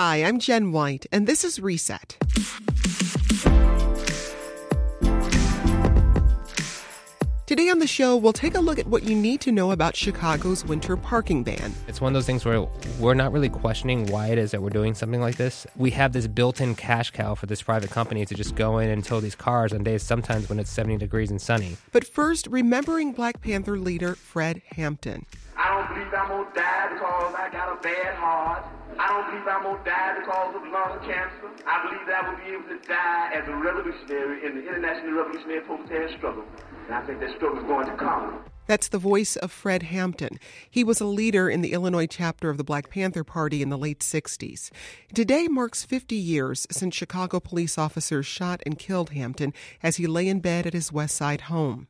Hi, I'm Jen White, and this is Reset. Today on the show, we'll take a look at what you need to know about Chicago's winter parking ban. It's one of those things where we're not really questioning why it is that we're doing something like this. We have this built in cash cow for this private company to just go in and tow these cars on days sometimes when it's 70 degrees and sunny. But first, remembering Black Panther leader Fred Hampton. I don't believe I'm gonna die because I got a bad heart. I don't believe I'm gonna die because of lung cancer. I believe that I will be able to die as a revolutionary in the international revolutionary proletarian struggle. And I think that struggle is going to come. That's the voice of Fred Hampton. He was a leader in the Illinois chapter of the Black Panther Party in the late 60s. Today marks 50 years since Chicago police officers shot and killed Hampton as he lay in bed at his West Side home.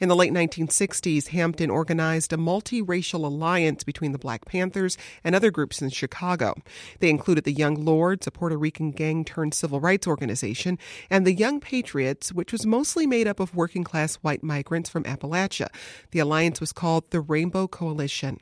In the late 1960s, Hampton organized a multiracial alliance between the Black Panthers and other groups in Chicago. They included the Young Lords, a Puerto Rican gang turned civil rights organization, and the Young Patriots, which was mostly made up of working class white migrants from Appalachia. The alliance was called the Rainbow Coalition.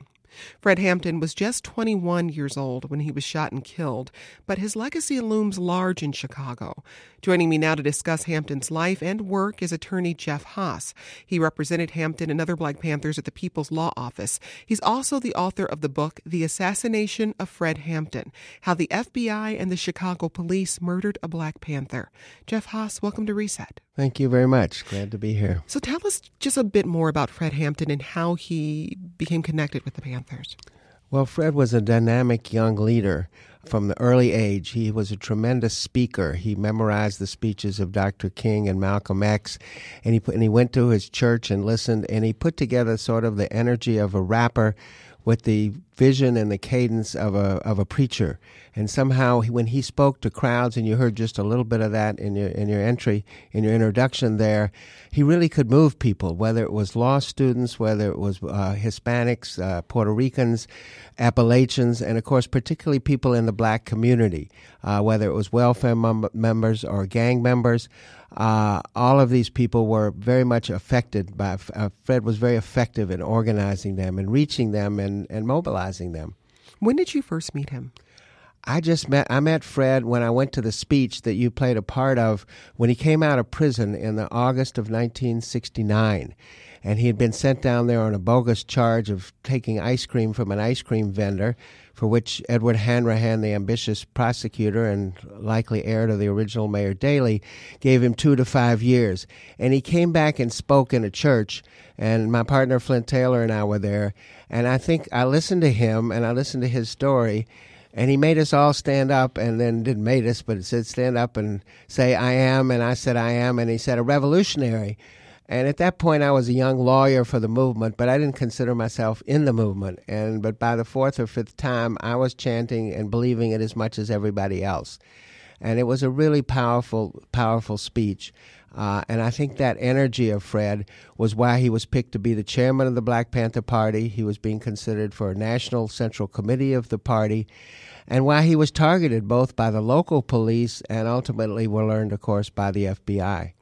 Fred Hampton was just 21 years old when he was shot and killed, but his legacy looms large in Chicago. Joining me now to discuss Hampton's life and work is attorney Jeff Haas. He represented Hampton and other Black Panthers at the People's Law Office. He's also the author of the book The Assassination of Fred Hampton How the FBI and the Chicago Police Murdered a Black Panther. Jeff Haas, welcome to Reset. Thank you very much. Glad to be here. So tell us just a bit more about Fred Hampton and how he became connected with the Panthers. Well, Fred was a dynamic young leader from the early age. He was a tremendous speaker. He memorized the speeches of Dr. King and Malcolm X, and he put, and he went to his church and listened, and he put together sort of the energy of a rapper with the vision and the cadence of a of a preacher. And somehow, when he spoke to crowds, and you heard just a little bit of that in your in your entry in your introduction there, he really could move people. Whether it was law students, whether it was uh, Hispanics, uh, Puerto Ricans, Appalachians, and of course, particularly people in the black community, uh, whether it was welfare mem- members or gang members. Uh, all of these people were very much affected by uh, Fred was very effective in organizing them and reaching them and, and mobilizing them. When did you first meet him? I just met I met Fred when I went to the speech that you played a part of when he came out of prison in the August of 1969 and he had been sent down there on a bogus charge of taking ice cream from an ice cream vendor for which Edward Hanrahan, the ambitious prosecutor and likely heir to the original Mayor Daley, gave him two to five years. And he came back and spoke in a church, and my partner Flint Taylor and I were there. And I think I listened to him and I listened to his story, and he made us all stand up and then didn't made us, but it said stand up and say, I am. And I said, I am. And he said, a revolutionary. And at that point, I was a young lawyer for the movement, but I didn't consider myself in the movement. And but by the fourth or fifth time, I was chanting and believing it as much as everybody else. And it was a really powerful, powerful speech. Uh, and I think that energy of Fred was why he was picked to be the chairman of the Black Panther Party. He was being considered for a national central committee of the party, and why he was targeted both by the local police and ultimately were learned, of course, by the FBI.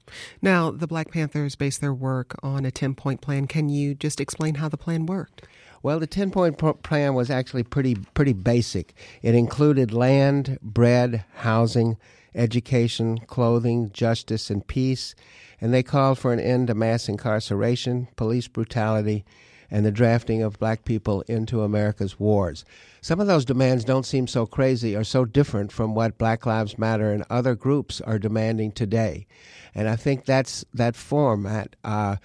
Now, the Black Panthers based their work on a 10 point plan. Can you just explain how the plan worked? Well, the 10 point plan was actually pretty, pretty basic. It included land, bread, housing, education, clothing, justice, and peace. And they called for an end to mass incarceration, police brutality, and the drafting of black people into America's wars. Some of those demands don't seem so crazy or so different from what Black Lives Matter and other groups are demanding today. And I think that's that format. Uh,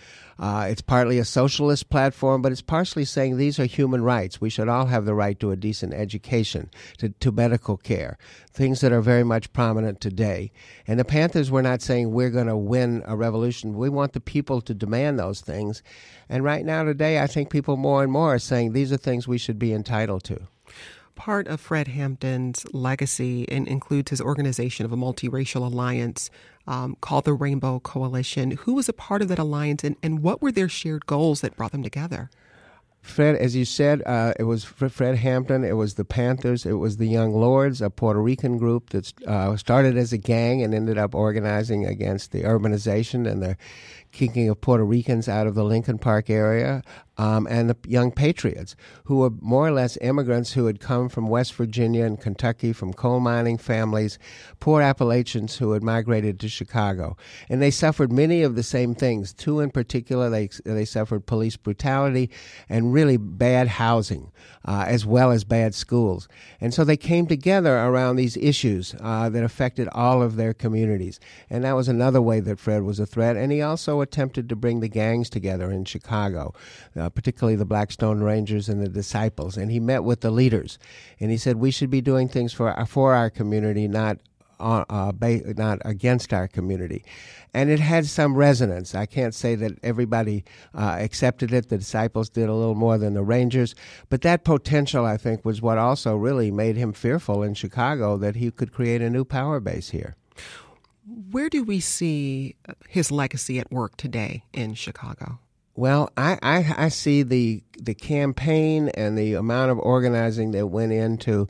uh, it's partly a socialist platform, but it's partially saying these are human rights. We should all have the right to a decent education, to, to medical care, things that are very much prominent today. And the Panthers were not saying we're going to win a revolution. We want the people to demand those things. And right now, today, I think people more and more are saying these are things we should be entitled to. Part of Fred Hampton's legacy includes his organization of a multiracial alliance um, called the Rainbow Coalition. Who was a part of that alliance, and, and what were their shared goals that brought them together? Fred, as you said, uh, it was Fred Hampton, it was the Panthers, it was the Young Lords, a Puerto Rican group that uh, started as a gang and ended up organizing against the urbanization and the kicking of Puerto Ricans out of the Lincoln Park area, um, and the young patriots who were more or less immigrants who had come from West Virginia and Kentucky from coal mining families, poor Appalachians who had migrated to Chicago, and they suffered many of the same things. Two in particular, they they suffered police brutality and really bad housing, uh, as well as bad schools, and so they came together around these issues uh, that affected all of their communities, and that was another way that Fred was a threat. And he also attempted to bring the gangs together in Chicago. Uh, particularly the Blackstone Rangers and the disciples. And he met with the leaders, and he said we should be doing things for our, for our community, not uh, uh, ba- not against our community. And it had some resonance. I can't say that everybody uh, accepted it. The disciples did a little more than the Rangers. But that potential, I think, was what also really made him fearful in Chicago that he could create a new power base here. Where do we see uh, his legacy at work today in Chicago? Well, I, I, I see the the campaign and the amount of organizing that went into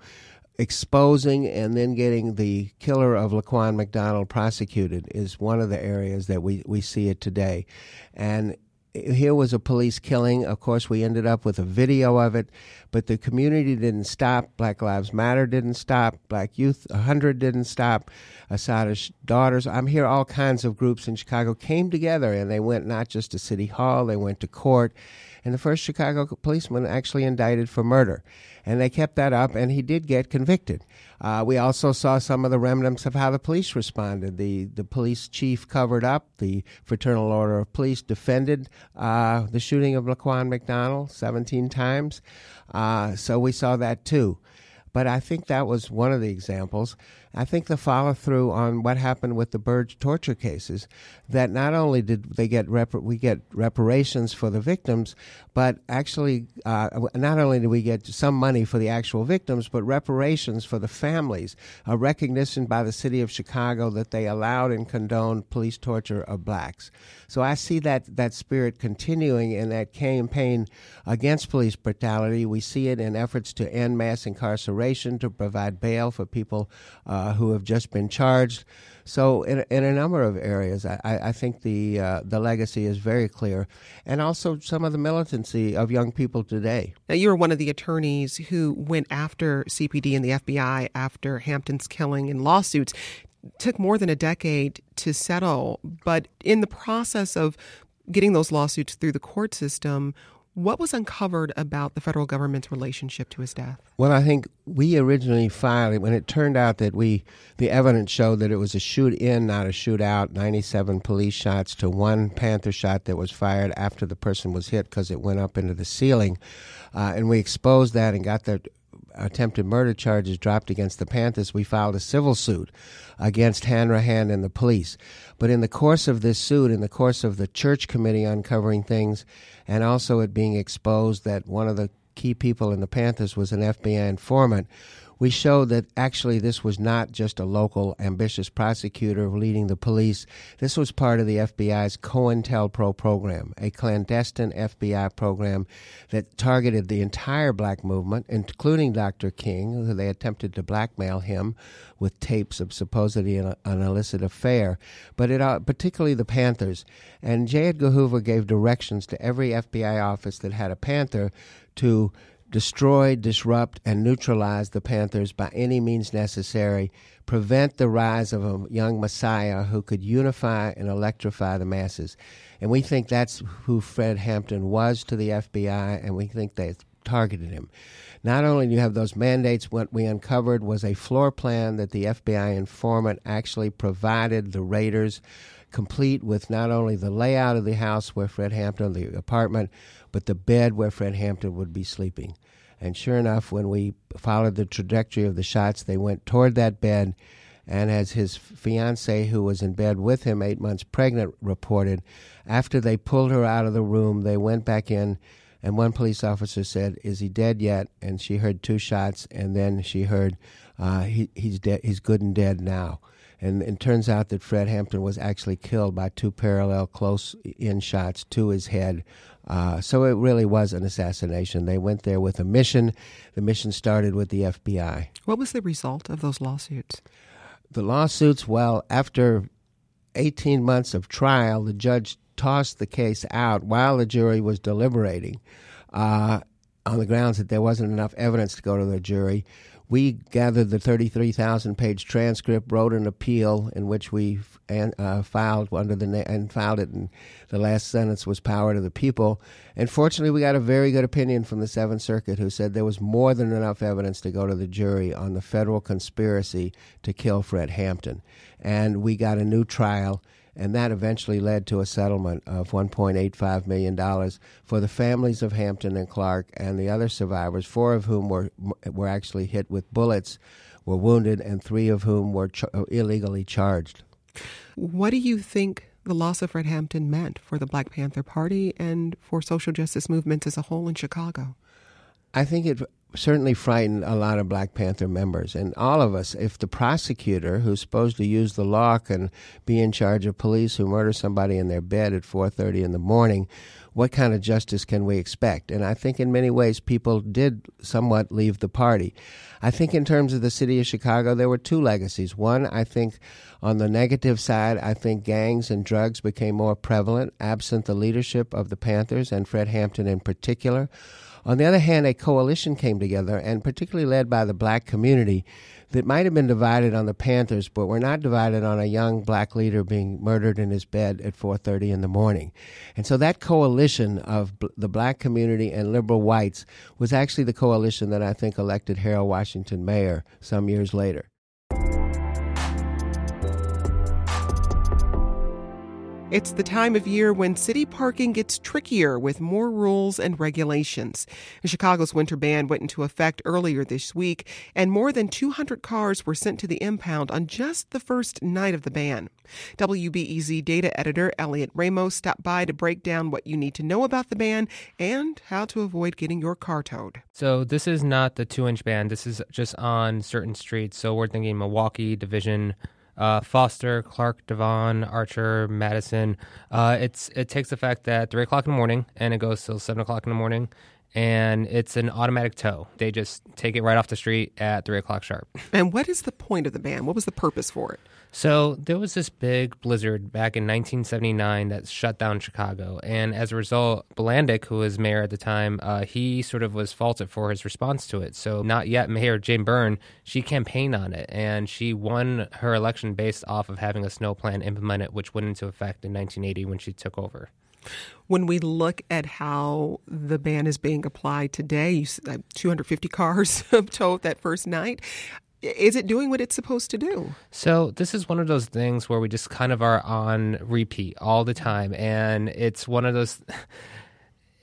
exposing and then getting the killer of Laquan McDonald prosecuted is one of the areas that we, we see it today. And here was a police killing. Of course, we ended up with a video of it, but the community didn't stop. Black Lives Matter didn't stop. Black Youth 100 didn't stop. Assata's Daughters. I'm here. All kinds of groups in Chicago came together, and they went not just to City Hall, they went to court. And the first Chicago policeman actually indicted for murder and they kept that up, and he did get convicted. Uh, we also saw some of the remnants of how the police responded. The the police chief covered up. The Fraternal Order of Police defended uh, the shooting of Laquan McDonald 17 times. Uh, so we saw that too. But I think that was one of the examples. I think the follow through on what happened with the Burge torture cases, that not only did they get we get reparations for the victims, but actually uh, not only did we get some money for the actual victims, but reparations for the families, a recognition by the city of Chicago that they allowed and condoned police torture of blacks. So I see that that spirit continuing in that campaign against police brutality. We see it in efforts to end mass incarceration, to provide bail for people. Uh, uh, who have just been charged. So, in, in a number of areas, I, I think the uh, the legacy is very clear, and also some of the militancy of young people today. Now, you were one of the attorneys who went after CPD and the FBI after Hampton's killing in lawsuits. took more than a decade to settle, but in the process of getting those lawsuits through the court system, what was uncovered about the federal government's relationship to his death? Well, I think we originally filed it when it turned out that we, the evidence showed that it was a shoot in, not a shoot out. 97 police shots to one Panther shot that was fired after the person was hit because it went up into the ceiling. Uh, and we exposed that and got the attempted murder charges dropped against the Panthers, we filed a civil suit against Hanrahan and the police. But in the course of this suit, in the course of the church committee uncovering things, and also it being exposed that one of the key people in the Panthers was an FBI informant, we showed that actually this was not just a local ambitious prosecutor leading the police. This was part of the FBI's COINTELPRO program, a clandestine FBI program that targeted the entire black movement, including Dr. King, who they attempted to blackmail him with tapes of supposedly an, an illicit affair, but it, uh, particularly the Panthers. And J. Edgar Hoover gave directions to every FBI office that had a Panther to destroy, disrupt, and neutralize the Panthers by any means necessary, prevent the rise of a young messiah who could unify and electrify the masses. And we think that's who Fred Hampton was to the FBI, and we think they targeted him. Not only do you have those mandates, what we uncovered was a floor plan that the FBI informant actually provided the raiders, complete with not only the layout of the house where Fred Hampton, the apartment, but the bed where Fred Hampton would be sleeping. And sure enough, when we followed the trajectory of the shots, they went toward that bed. And as his fiancee, who was in bed with him, eight months pregnant, reported, after they pulled her out of the room, they went back in. And one police officer said, "Is he dead yet?" And she heard two shots, and then she heard, uh, he, "He's dead. He's good and dead now." And it turns out that Fred Hampton was actually killed by two parallel close in shots to his head. Uh, so it really was an assassination. They went there with a mission. The mission started with the FBI. What was the result of those lawsuits? The lawsuits, well, after 18 months of trial, the judge tossed the case out while the jury was deliberating uh, on the grounds that there wasn't enough evidence to go to the jury. We gathered the 33,000 page transcript, wrote an appeal in which we uh, filed under the na- and filed it, and the last sentence was "Power to the People." And fortunately, we got a very good opinion from the Seventh Circuit, who said there was more than enough evidence to go to the jury on the federal conspiracy to kill Fred Hampton, and we got a new trial and that eventually led to a settlement of $1.85 million for the families of Hampton and Clark and the other survivors, four of whom were, were actually hit with bullets, were wounded, and three of whom were illegally charged. What do you think the loss of Fred Hampton meant for the Black Panther Party and for social justice movements as a whole in Chicago? I think it certainly frightened a lot of Black Panther members and all of us. If the prosecutor, who's supposed to use the law, can be in charge of police who murder somebody in their bed at 4:30 in the morning, what kind of justice can we expect? And I think in many ways people did somewhat leave the party. I think in terms of the city of Chicago, there were two legacies. One, I think on the negative side, I think gangs and drugs became more prevalent absent the leadership of the Panthers and Fred Hampton in particular. On the other hand, a coalition came together, and particularly led by the black community, that might have been divided on the Panthers, but were not divided on a young black leader being murdered in his bed at 4:30 in the morning. And so that coalition of b- the black community and liberal whites was actually the coalition that I think elected Harold Washington mayor some years later. It's the time of year when city parking gets trickier with more rules and regulations. Chicago's winter ban went into effect earlier this week, and more than 200 cars were sent to the impound on just the first night of the ban. WBEZ data editor Elliot Ramos stopped by to break down what you need to know about the ban and how to avoid getting your car towed. So, this is not the two inch ban, this is just on certain streets. So, we're thinking Milwaukee, Division, uh, Foster, Clark, Devon, Archer, Madison. Uh, it's it takes effect at three o'clock in the morning and it goes till seven o'clock in the morning, and it's an automatic tow. They just take it right off the street at three o'clock sharp. And what is the point of the ban? What was the purpose for it? So there was this big blizzard back in 1979 that shut down Chicago, and as a result, Bilandic, who was mayor at the time, uh, he sort of was faulted for his response to it. So not yet Mayor Jane Byrne, she campaigned on it, and she won her election based off of having a snow plan implemented, which went into effect in 1980 when she took over. When we look at how the ban is being applied today, 250 cars towed that first night is it doing what it's supposed to do? So this is one of those things where we just kind of are on repeat all the time, and it's one of those.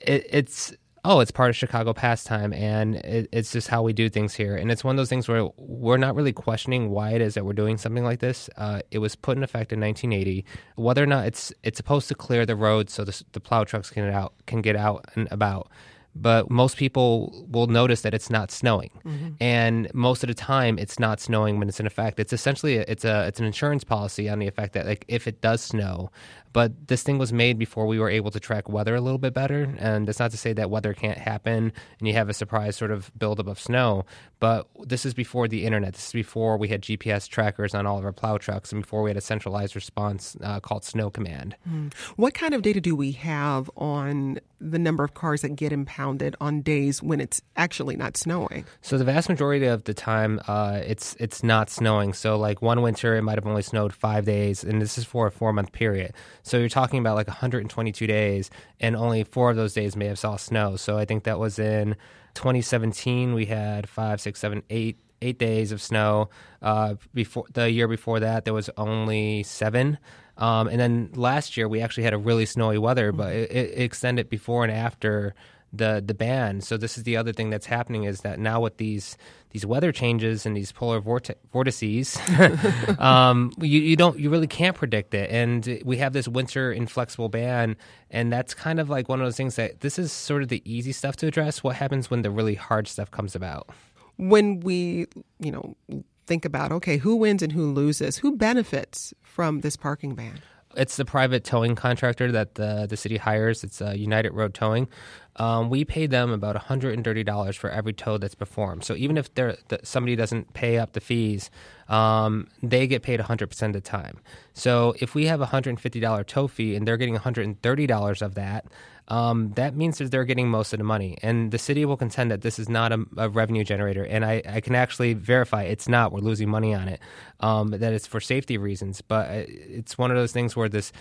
It, it's oh, it's part of Chicago pastime, and it, it's just how we do things here. And it's one of those things where we're not really questioning why it is that we're doing something like this. Uh, it was put in effect in 1980. Whether or not it's it's supposed to clear the road so the, the plow trucks can get out can get out and about but most people will notice that it's not snowing mm-hmm. and most of the time it's not snowing when it's in effect it's essentially a, it's a it's an insurance policy on the effect that like if it does snow but this thing was made before we were able to track weather a little bit better. And that's not to say that weather can't happen and you have a surprise sort of buildup of snow. But this is before the internet. This is before we had GPS trackers on all of our plow trucks and before we had a centralized response uh, called Snow Command. Mm. What kind of data do we have on the number of cars that get impounded on days when it's actually not snowing? So the vast majority of the time, uh, it's it's not snowing. So like one winter, it might have only snowed five days, and this is for a four month period. So you're talking about like 122 days, and only four of those days may have saw snow. So I think that was in 2017. We had five, six, seven, eight eight days of snow. Uh, before the year before that, there was only seven. Um, and then last year we actually had a really snowy weather, but it, it extended before and after the the ban. So this is the other thing that's happening is that now with these these weather changes and these polar vortices, um, you, you don't you really can't predict it. And we have this winter inflexible ban, and that's kind of like one of those things that this is sort of the easy stuff to address. What happens when the really hard stuff comes about? When we, you know, think about okay, who wins and who loses, who benefits from this parking ban? It's the private towing contractor that the the city hires. It's uh, United Road Towing. Um, we pay them about $130 for every tow that's performed. So even if somebody doesn't pay up the fees, um, they get paid 100% of the time. So if we have a $150 tow fee and they're getting $130 of that, um, that means that they're getting most of the money. And the city will contend that this is not a, a revenue generator. And I, I, can actually verify it's not. We're losing money on it. Um, that it's for safety reasons. But uh, it's one of those things where this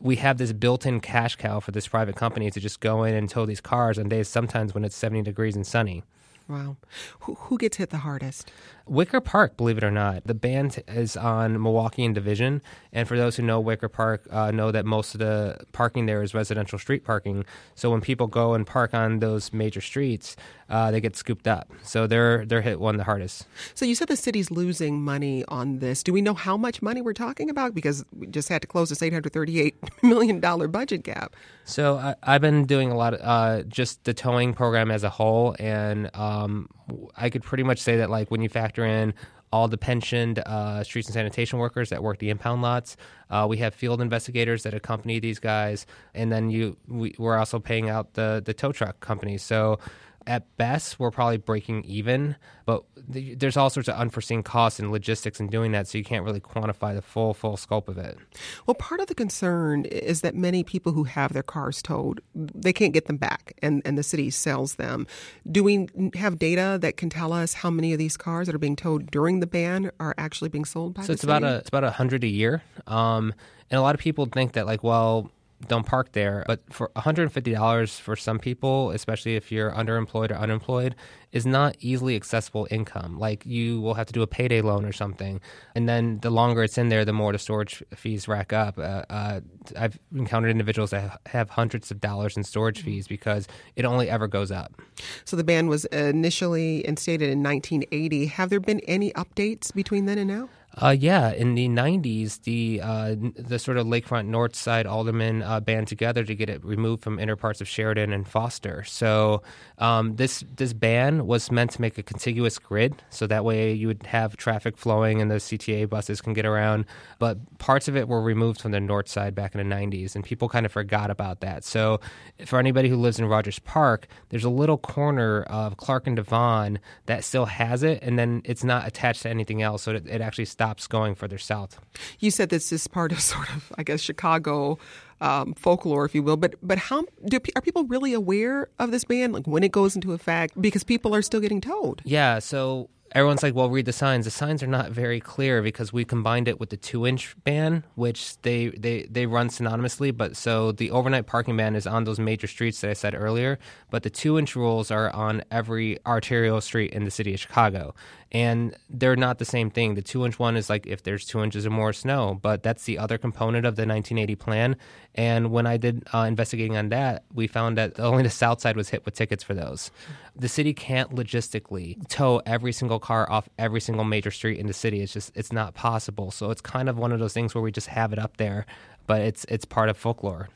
we have this built-in cash cow for this private company to just go in and tow these cars on days sometimes when it's 70 degrees and sunny. Wow. Who, who gets hit the hardest? Wicker Park, believe it or not. The band is on Milwaukee and Division. And for those who know Wicker Park, uh, know that most of the parking there is residential street parking. So when people go and park on those major streets, uh, they get scooped up. So they're they're hit one the hardest. So you said the city's losing money on this. Do we know how much money we're talking about? Because we just had to close this eight hundred thirty eight million dollar budget gap. So I, have been doing a lot of uh, just the towing program as a whole, and um, I could pretty much say that like when you factor in all the pensioned uh, streets and sanitation workers that work the impound lots. Uh, we have field investigators that accompany these guys, and then you we, are also paying out the the tow truck companies. So at best, we're probably breaking even, but the, there's all sorts of unforeseen costs and logistics in doing that, so you can't really quantify the full full scope of it. Well, part of the concern is that many people who have their cars towed, they can't get them back, and, and the city sells them. Do we have data that can tell us how many of these cars that are being towed during the ban are actually being sold by? So it's city? about a it's about a hundred a year, um, and a lot of people think that like, well don't park there. But for $150 for some people, especially if you're underemployed or unemployed, is not easily accessible income. Like you will have to do a payday loan or something, and then the longer it's in there, the more the storage fees rack up. Uh, uh, I've encountered individuals that have hundreds of dollars in storage mm-hmm. fees because it only ever goes up. So the ban was initially instated in 1980. Have there been any updates between then and now? Uh, yeah, in the '90s, the uh, the sort of lakefront north side aldermen uh, band together to get it removed from inner parts of Sheridan and Foster. So um, this this ban was meant to make a contiguous grid, so that way you would have traffic flowing and the CTA buses can get around. But parts of it were removed from the north side back in the '90s, and people kind of forgot about that. So for anybody who lives in Rogers Park, there's a little corner of Clark and Devon that still has it, and then it's not attached to anything else, so it, it actually stops stops going further south. You said this is part of sort of, I guess, Chicago um, folklore, if you will. But but how do are people really aware of this ban? Like when it goes into effect, because people are still getting towed. Yeah. So everyone's like, well, read the signs. The signs are not very clear because we combined it with the two inch ban, which they, they, they run synonymously. But so the overnight parking ban is on those major streets that I said earlier, but the two inch rules are on every arterial street in the city of Chicago. And they're not the same thing. The two inch one is like if there's two inches or more snow, but that's the other component of the 1980 plan. And when I did uh, investigating on that, we found that only the south side was hit with tickets for those. The city can't logistically tow every single car off every single major street in the city. It's just it's not possible. So it's kind of one of those things where we just have it up there, but it's it's part of folklore.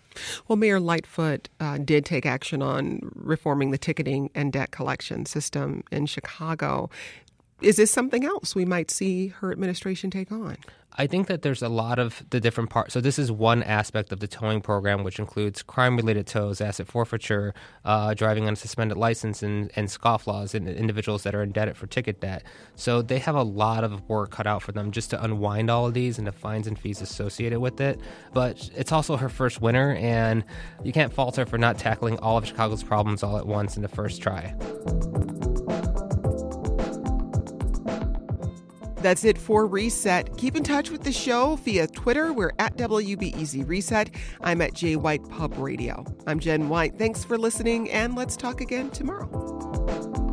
Well, Mayor Lightfoot uh, did take action on reforming the ticketing and debt collection system in Chicago. Is this something else we might see her administration take on? I think that there's a lot of the different parts. So this is one aspect of the towing program, which includes crime-related tows, asset forfeiture, uh, driving on a suspended license, and, and scofflaws and individuals that are indebted for ticket debt. So they have a lot of work cut out for them just to unwind all of these and the fines and fees associated with it. But it's also her first winter, and you can't fault her for not tackling all of Chicago's problems all at once in the first try. That's it for Reset. Keep in touch with the show via Twitter. We're at WBEZ Reset. I'm at J White Pub Radio. I'm Jen White. Thanks for listening, and let's talk again tomorrow.